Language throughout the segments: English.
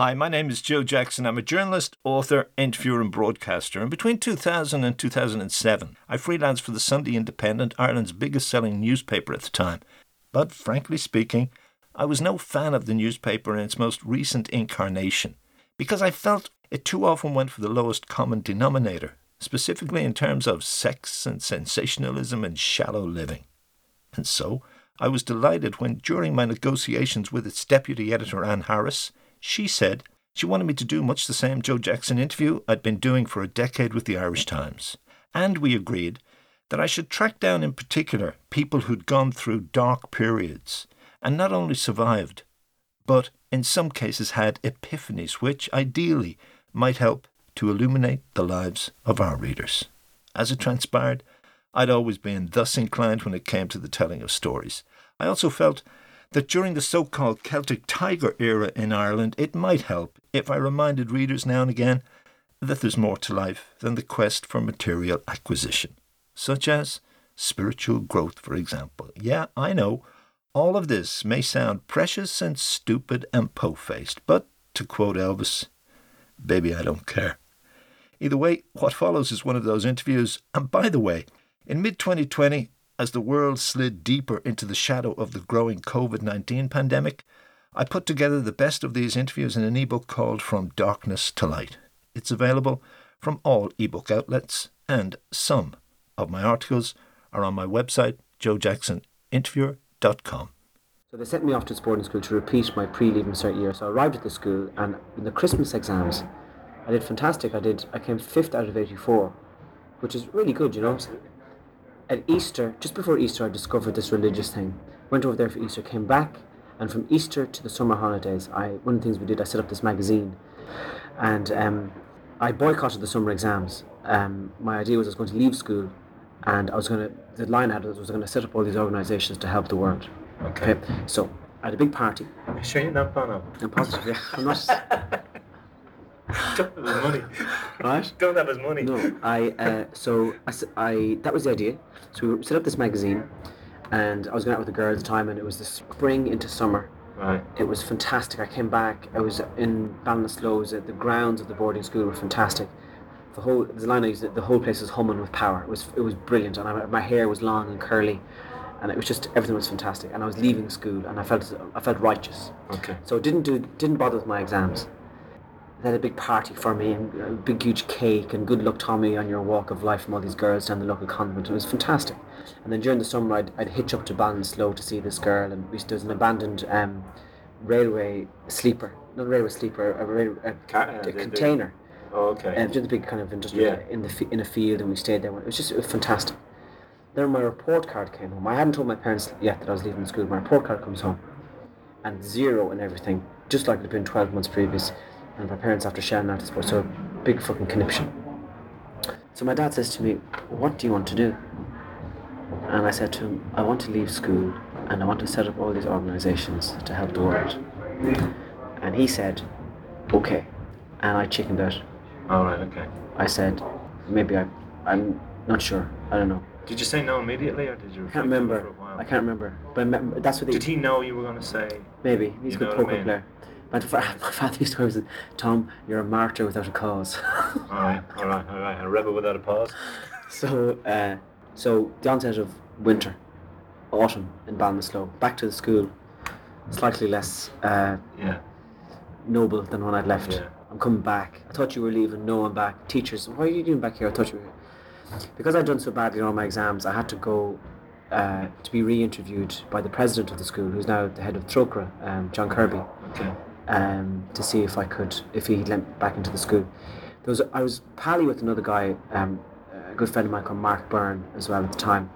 Hi, my name is Joe Jackson. I'm a journalist, author, interviewer, and broadcaster. And between 2000 and 2007, I freelanced for the Sunday Independent, Ireland's biggest selling newspaper at the time. But frankly speaking, I was no fan of the newspaper in its most recent incarnation because I felt it too often went for the lowest common denominator, specifically in terms of sex and sensationalism and shallow living. And so, I was delighted when, during my negotiations with its deputy editor, Anne Harris, she said she wanted me to do much the same Joe Jackson interview I'd been doing for a decade with the Irish Times. And we agreed that I should track down in particular people who'd gone through dark periods and not only survived, but in some cases had epiphanies which, ideally, might help to illuminate the lives of our readers. As it transpired, I'd always been thus inclined when it came to the telling of stories. I also felt that during the so called Celtic Tiger era in Ireland, it might help if I reminded readers now and again that there's more to life than the quest for material acquisition, such as spiritual growth, for example. Yeah, I know, all of this may sound precious and stupid and po faced, but to quote Elvis, baby, I don't care. Either way, what follows is one of those interviews, and by the way, in mid 2020, as the world slid deeper into the shadow of the growing COVID 19 pandemic, I put together the best of these interviews in an ebook called From Darkness to Light. It's available from all ebook outlets, and some of my articles are on my website, joejacksoninterviewer.com. So they sent me off to boarding school to repeat my pre-leaving cert year. So I arrived at the school, and in the Christmas exams, I did fantastic. I did. I came fifth out of eighty-four, which is really good, you know at Easter, just before Easter, I discovered this religious thing. Went over there for Easter, came back, and from Easter to the summer holidays, I one of the things we did, I set up this magazine, and um, I boycotted the summer exams. Um, my idea was I was going to leave school, and I was going to. The line was I was going to set up all these organisations to help the world. Okay. okay. So I had a big party. Are you sure you're not Bono? I'm positive. Yeah, I'm not. Don't have his money. Right? Don't have his money. No, I uh, so I, I that was the idea. So we set up this magazine, and I was going out with a girl at the time, and it was the spring into summer. Right. It was fantastic. I came back. I was in Ballinasloe. The grounds of the boarding school were fantastic. The whole the line I used, the whole place was humming with power. It was it was brilliant, and I, my hair was long and curly, and it was just everything was fantastic. And I was leaving school, and I felt I felt righteous. Okay. So didn't do didn't bother with my exams they had a big party for me and a big huge cake and good luck Tommy on your walk of life from all these girls down the local convent. It was fantastic. And then during the summer I'd, I'd hitch up to Ballinasloe to see this girl and we, there's an abandoned um, railway sleeper, not a railway sleeper, a, railway, a, Car- a container. Oh, okay. And just a big kind of industrial Yeah. in the in a field, and we stayed there. It was just it was fantastic. Then my report card came home. I hadn't told my parents yet that I was leaving school. My report card comes home, and zero and everything, just like it had been twelve months previous. And my parents after shelling out the sport, so a big fucking conniption. So my dad says to me, "What do you want to do?" And I said to him, "I want to leave school, and I want to set up all these organisations to help the world." And he said, "Okay," and I chickened out. All right. Okay. I said, maybe I, I'm not sure. I don't know. Did you say no immediately, or did you? I can't reflect on it remember. For a while? I can't remember. But that's what he, Did he know you were going to say? maybe he's a good what I poker mean? player. My, my father used to always say, Tom, you're a martyr without a cause. All right. All right. All right. A rebel without a pause. so, uh, so the onset of winter, autumn in Ballinasloe, back to the school, slightly less uh, Yeah. noble than when I'd left. Yeah. I'm coming back. I thought you were leaving. No, I'm back. Teachers, why are you doing back here? I thought you were here. Because I'd done so badly on all my exams, I had to go uh, to be re-interviewed by the president of the school, who's now the head of Trócaire, um, John Kirby, Okay. Um, to see if I could, if he let me back into the school. There was, I was pally with another guy, um, a good friend of mine called Mark Byrne as well at the time,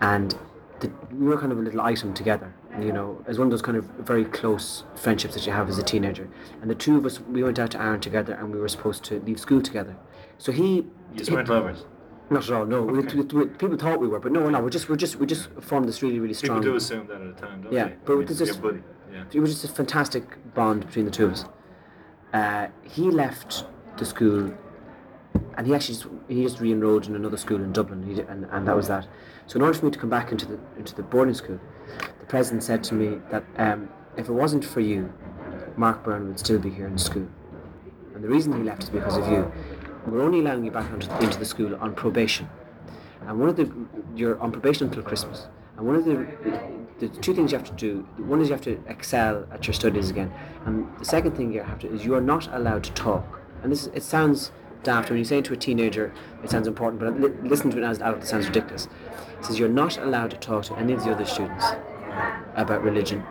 and the, we were kind of a little item together. You know, as one of those kind of very close friendships that you have as a teenager. And the two of us, we went out to Ireland together, and we were supposed to leave school together. So he, You just weren't lovers. Not at all. No, we, we, we- people thought we were, but no, no. We're just, we're just, we just formed this really, really strong. People do assume that at the time, don't Yeah, they? but I mean, this is- buddy. Yeah. it was just a fantastic bond between the two of us. Uh, he left the school, and he actually just, he just re-enrolled in another school in Dublin, he, and, and that was that. So in order for me to come back into the into the boarding school, the president said to me that um, if it wasn't for you, Mark Byrne would still be here in school. And the reason he left is because of you. We're only allowing you back into the school on probation. And one of the you're on probation until Christmas. And one of the the two things you have to do one is you have to excel at your studies again. And the second thing you have to is you are not allowed to talk. And this it sounds daft when you say it to a teenager it sounds important, but li- listen to it as an adult it sounds ridiculous. It says you're not allowed to talk to any of the other students about religion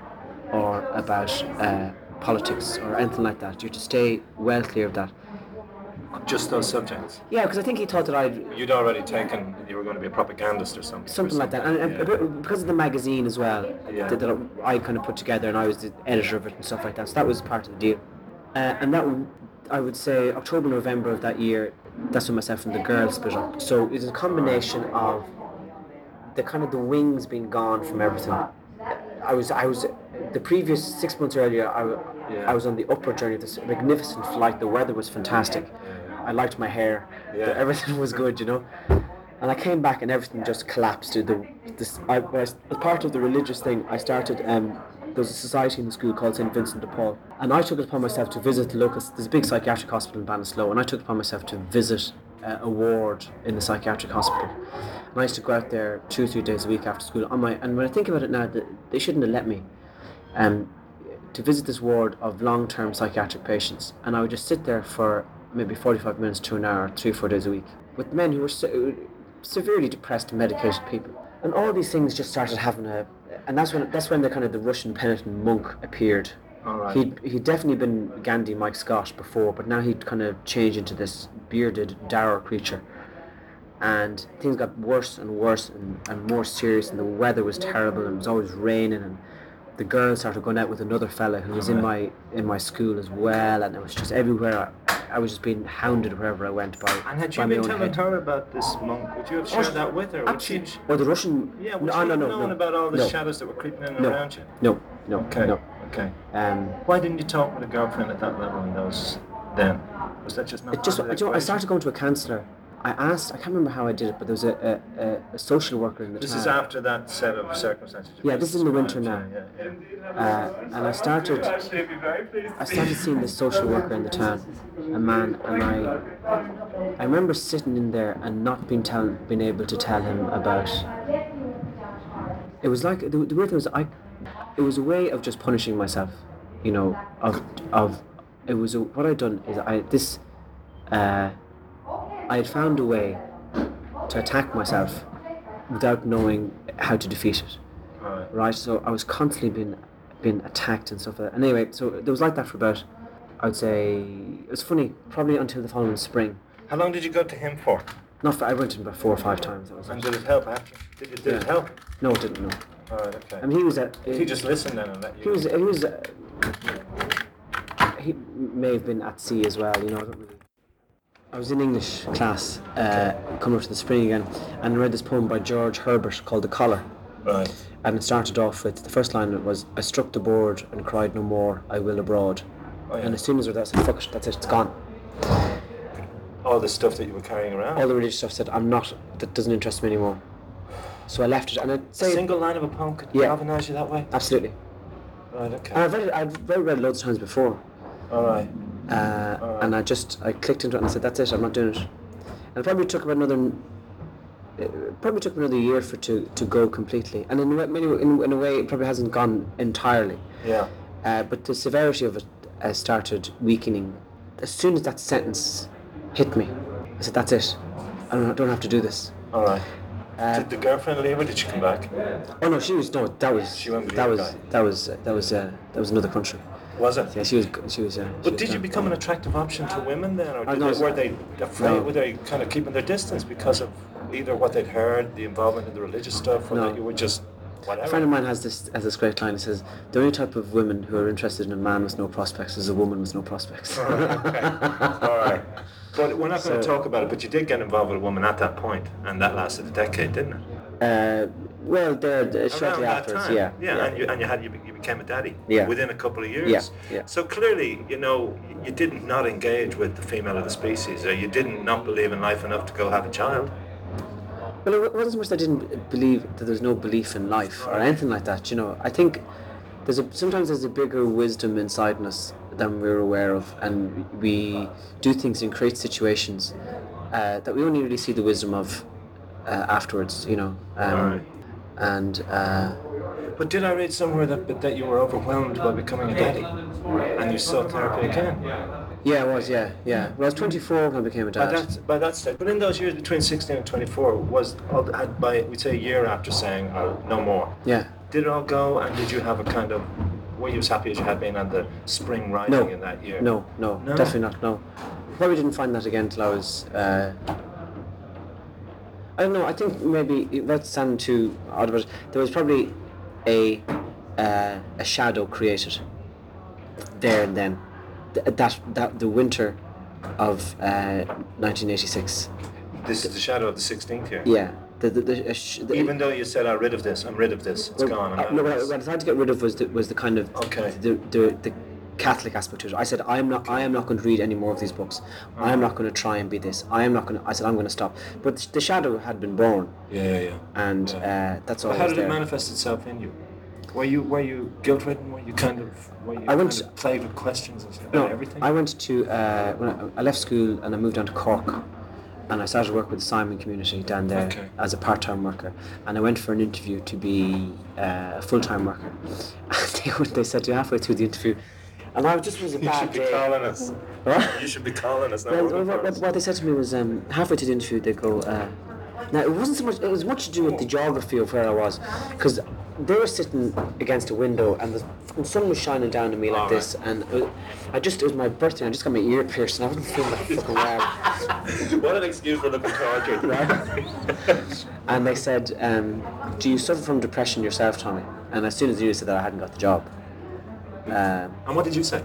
or about uh, politics or anything like that. You're to stay well clear of that. Just those subjects. Yeah, because I think he thought that I'd You'd already taken, you were going to be a propagandist or something. something like that, and, and Yeah. a bit- because of the magazine as well Yeah. that, that I kind of put together, and I was the editor of it and stuff like that. So that was part of the deal. Uh, and that I would say October, November of that year. That's when myself and the girls split up. So it was a combination of the kind of the wings being gone from everything. I was I was the previous six months earlier. I, Yeah. I was on the upward journey of this magnificent flight. The weather was fantastic. I liked my hair. Yeah. Everything was good, you know. And I came back and everything just collapsed. The this I, as part of the religious thing, I started. Um, there was a society in the school called St Vincent de Paul, and I took it upon myself to visit the local. There's a big psychiatric hospital in Ballinasloe, and I took it upon myself to visit uh, a ward in the psychiatric hospital. And I used to go out there two or three days a week after school. On my and when I think about it now, th- they shouldn't have let me. Um, to visit this ward of long-term psychiatric patients, and I would just sit there for maybe 45 minutes to an hour, three or four days a week, with men who were se- severely depressed medicated people, and all these things just started having a, and that's when that's when the kind of the Russian penitent monk appeared. All right. He'd he'd definitely been Gandhi, Mike Scott before, but now he'd kind of changed into this bearded, dour creature. And things got worse and worse and, and more serious, and the weather was terrible, and it was always raining, and the girls started going out with another fella who was in my in my school as well, and it was just everywhere. I, was just being hounded wherever I went by. And had you been telling head. her about this monk? Would you have shared that with her? Would she? Or the Russian? Yeah, would no, she no, have no, known no. about all the no, shadows that were creeping in No. around you? No, no, Okay. no. Okay. Um, Why didn't you talk with a girlfriend at that level in those then? Was that just not It just, you know, I started going to a counsellor. I asked, I can't remember how I did it, but there was a, a, a, social worker in the This town. is after that set of circumstances. Yeah, this is in the winter now. Yeah, yeah, Uh, and I started, I started seeing this social worker in the town, a man, and I, I remember sitting in there and not being tell, being able to tell him about. It was like the, the weird thing was I, it was a way of just punishing myself, you know, of of, it was a, what I'd done is I this, uh, I had found a way to attack myself without knowing how to defeat it yeah. Right. right? So I was constantly being being attacked and stuff like that. And anyway, so it was like that for about, I would say, it was funny, probably until the following spring. How long did you go to him for? Not for, I went to him about four or five times. That was And it. did it help after? Did, it, did it help? No, it didn't. No. All right, okay. I mean, he was at. he just listened then and let you. He was. He was. Uh, he may have been at sea as well. You know. I don't really. I was in English class, uh, coming up to the spring again, and I read this poem by George Herbert called "The Collar." Right. And it started off with the first line it was I struck the board and cried no more, I will abroad. Oh, yeah. And as soon as I read that, I said, fuck it, that's it, it's gone. All the stuff that you were carrying around. All the religious stuff said, I'm not, that doesn't interest me anymore. So I left it, and I'd a single line of a poem could Yeah. galvanise you that way. absolutely. Right. Okay. And I've read it, I've read it loads of times before. All right. Uh, And I just, I clicked into it and I said, that's it, I'm not doing it. And it probably took about another, it probably took another year for it to, to go completely. And in a, way, many, in, in a way, it probably hasn't gone entirely. Yeah. Uh, but the severity of it uh, started weakening. As soon as that sentence hit me, I said, "That's it. I don't, I don't have to do this." All right. Uh, did the girlfriend leave or did she come back? oh no, she was no. That was She went that was guy. that was uh, that was uh, that was another country. Was it? Yeah, she was she was. Yeah. she But was did you become an attractive option to women then, or did they, were they afraid? no. Were they kind of keeping their distance because of either what they'd heard, the involvement in the religious stuff, or No. that you were just A friend of mine has this has this great line. He says, "The only type of women who are interested in a man with no prospects is a woman with no prospects." okay. All right. But we're not going to talk about it. But you did get involved with a woman at that point, and that lasted a decade, didn't it? Uh, well, there shortly that afterwards, time. yeah, yeah, and you and you had you, you became a daddy. Yeah. Within a couple of years. Yeah, yeah. So clearly, you know, you didn't not engage with the female of the species, or you didn't not believe in life enough to go have a child. Well, it wasn't so much that I didn't believe that there's no belief in life or anything like that. You know, I think there's a sometimes there's a bigger wisdom inside us than we're aware of, and we do things and create situations uh, that we only really see the wisdom of uh, afterwards, you know. Um, Alright. And uh, But did I read somewhere that that you were overwhelmed by becoming a daddy, and you sought therapy again? Yeah, it was yeah, yeah. Well, I was 24 when I became a By dad. that by that stage, but in those years between sixteen and twenty four, was all had by we'd say a year after saying oh, no more. Yeah. Did it all go, and did you have a kind of? Were you as happy as you had been on the spring riding No. in that year? No, no, No? definitely not. No, probably didn't find that again until I was. Uh, I don't know. I think maybe without sounding too odd, but there was probably a uh, a shadow created there and then. Th- that that the winter of uh, 1986. This is the shadow of the sixteenth year. Yeah. The, the, the, uh, sh- Even though you said, "I'm rid of this. I'm rid of this. It's well, gone." I'm uh, no, what I, what I tried to get rid of was the, was the kind of Okay. the, the the Catholic aspect to it. I said I am not I am not going to read any more of these books. I am not going to try and be this. I am not going to. I said I'm going to stop. But the shadow had been born, Yeah, yeah, yeah. and uh, that's all. But how did it there. manifest itself in you? Were you were you guilt ridden? Were you kind of were you I went kind of plagued with questions and stuff No, everything? I went to uh, when I, I left school and I moved down to Cork, and I started work with the Simon community down there Okay. as a part-time worker. And I went for an interview to be uh, a full-time worker. And they, they said to me halfway through the interview, and I just was a bad you should be day. calling us. What? You should be calling us. now. Well, well, what, what, what they said to me was um, halfway through the interview they go. Uh, now it wasn't so much. It was much to do with the geography of where I was, because they were sitting against a window and the sun was shining down on me like All this, and uh, I just it was my birthday. and I just got my ear pierced, and I wasn't feeling that fucking well. what an excuse for looking tortured. Right? and they said, um, "Do you suffer from depression yourself, Tommy?" And as soon as you said that, I hadn't got the job. Um, and what did you say?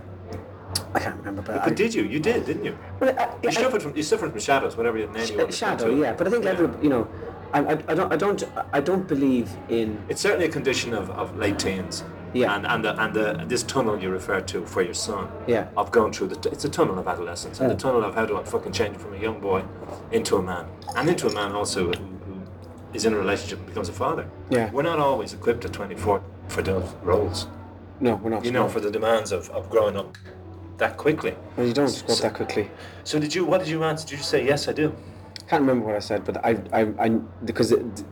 I can't remember, but, But I, did you? You did, didn't you? Well, I, You I- suffered from you suffered from shadows, whatever your name you Uh, shadow, yeah. But I think every, you know, I, I, I don't, I don't, I don't believe in. It's certainly a condition of, of late teens. Yeah. And and the, and the, this tunnel you referred to for your son. Yeah. Of going through the it's a tunnel of adolescence and the Yeah. tunnel of how do I fucking change from a young boy into a man and into a man also who, who is in a relationship and becomes a father. Yeah. We're not always equipped at 24 for those roles. No, we're not. You know, for the demands of, of growing up that quickly. Well, you don't grow up that quickly. So did you? What did you answer? Did you say yes? I do. Can't remember what I said, but I, I, I because it,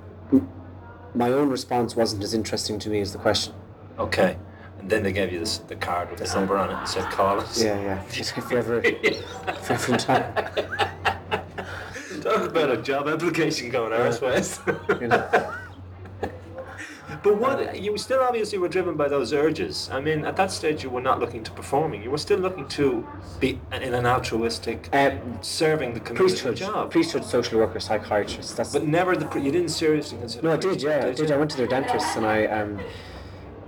my own response wasn't as interesting to me as the question. Okay. And then they gave you this, the card with the number on it and said call us. Yeah, yeah. If you ever, if you ever in time, Talk about a job application going our you know. But what you still obviously were driven by those urges. I mean, at that stage, you were not looking to performing. You were still looking to be in an altruistic, Uh, serving the community priesthood, job. priesthood, social worker, psychiatrist. That's but never the. You didn't seriously consider. No, I did. Yeah, I priesthood, did. I went to their dentist, and I um,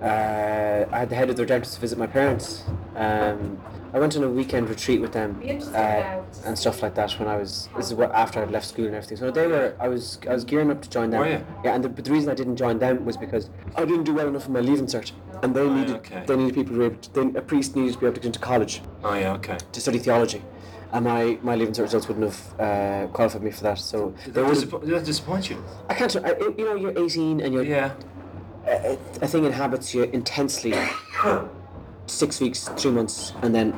uh, I had the head of their dentist visit my parents. Um, I went on a weekend retreat with them uh, and stuff like that when I was. This is what after I'd left school and everything. So they were. I was. I was gearing up to join them. Were you? Yeah, and the, but the reason I didn't join them was because I didn't do well enough in my leaving cert, and they needed. okay. They needed people to be able. To, they, a priest needed to be able to get into college Oh yeah, okay. to study theology. And my, my leaving cert results wouldn't have uh, qualified me for that. So Did they that, would. disappoint, did that disappoint you? I can't. I, you know, you're 18 and you're Yeah. A, a thing inhabits you intensely six weeks, three months, and then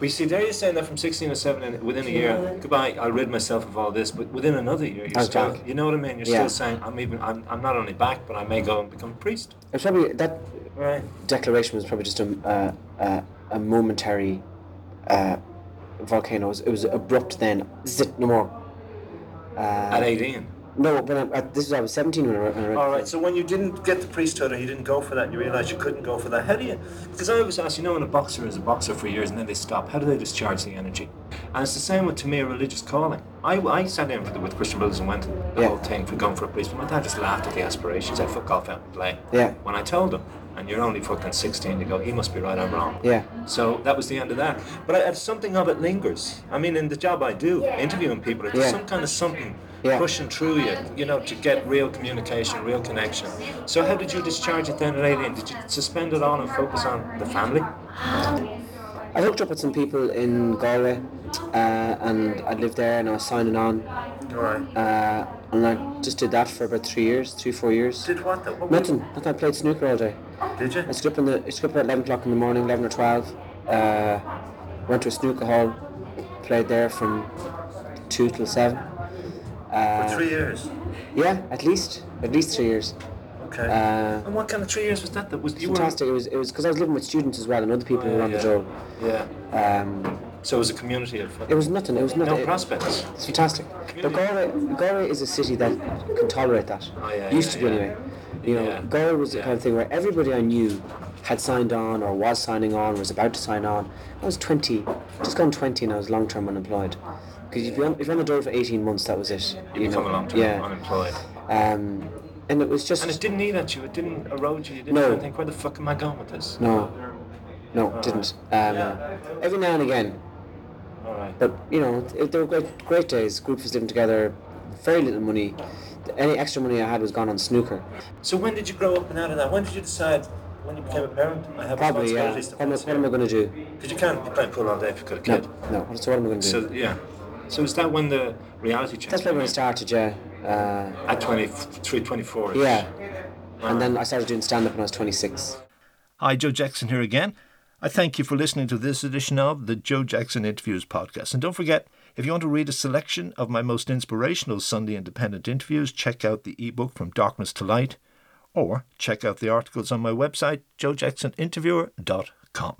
We see there you're saying that from 16 or 17 within a year, goodbye, I'll rid myself of all this, but within another year, you're still, back. you know what I mean? You're Yeah. still saying, I'm even, I'm, I'm not only back, but I may go and become a priest. it's probably that Right. declaration was probably just a uh, uh, a momentary uh, volcano. It was, it was abrupt. Then zit no more. Uh, At 18. No, but I, I, this was I was seventeen when I, when I read. All right. So when you didn't get the priesthood or you didn't go for that, you realised you couldn't go for that. How do you? Because I always ask, you know, when a boxer is a boxer for years and then they stop, how do they discharge the energy? And it's the same with to me a religious calling. I, I sat in for the, with Christian Brothers and went to the Yeah. whole thing for going for a priest. But my dad just laughed at the aspirations. I fuck off out and play. Yeah. When I told him, and you're only fucking 16, to go, he must be right, I'm wrong. Yeah. So that was the end of that. But I, something of it lingers. I mean, in the job I do, interviewing people, there's Yeah. some kind of something Yeah. pushing through you, you know, to get real communication, real connection. So how did you discharge it then at 18? Did you suspend it all and focus on the family? I hooked up with some people in Galway, uh, and I lived there, and I was signing on, Right. uh, and I just did that for about three years, three four years. Did what? Though? What Nothing. Nothing. I played snooker all day. Did you? I stood up in the I stood up at eleven o'clock in the morning, eleven or twelve, Uh, went to a snooker hall, played there from two till seven. Uh, For three years. yeah, at least at least three years. Okay. Uh, and what kind of three years was that? That was you Fantastic. It was it was because I was living with students as well and other people who were on the yeah. dole. were. Yeah. Um, So it was a community of it was nothing. It was nothing. no it- prospects. It's fantastic. But Galway, Galway is a city that can tolerate that. Oh, yeah, Used yeah, to be anyway. You know, Yeah. Galway was the kind of thing where everybody I knew had signed on or was signing on, or was about to sign on. I was 20, just gone 20 and I was long term unemployed. Because if, you're on- if you're on the door for 18 months, that was it. You, You become know? a long term Yeah. unemployed. Um, and it was just. And it didn't eat at you. It didn't erode you. You didn't No. think, where the fuck am I going with this? No. No, it didn't. Um, Every now and again. All right. But, you know, it, they were great, great days. Group was living together, very little money. Any extra money I had was gone on snooker. So when did you grow up and out of that? When did you decide? When you became a parent? I have Probably, yeah. What am, I- what am I going to do? Because you can't, you can't pull all day if you've got a No, kid. no. So what am I going to do? So yeah. So is that when the reality check? That's when I started, yeah. Uh, At 23, 24. yeah. And then I started doing stand up when I was 26. Hi, Joe Jackson here again. I thank you for listening to this edition of the Joe Jackson Interviews podcast. And don't forget, if you want to read a selection of my most inspirational Sunday independent interviews, check out the ebook From Darkness to Light or check out the articles on my website, joejacksoninterviewer.com.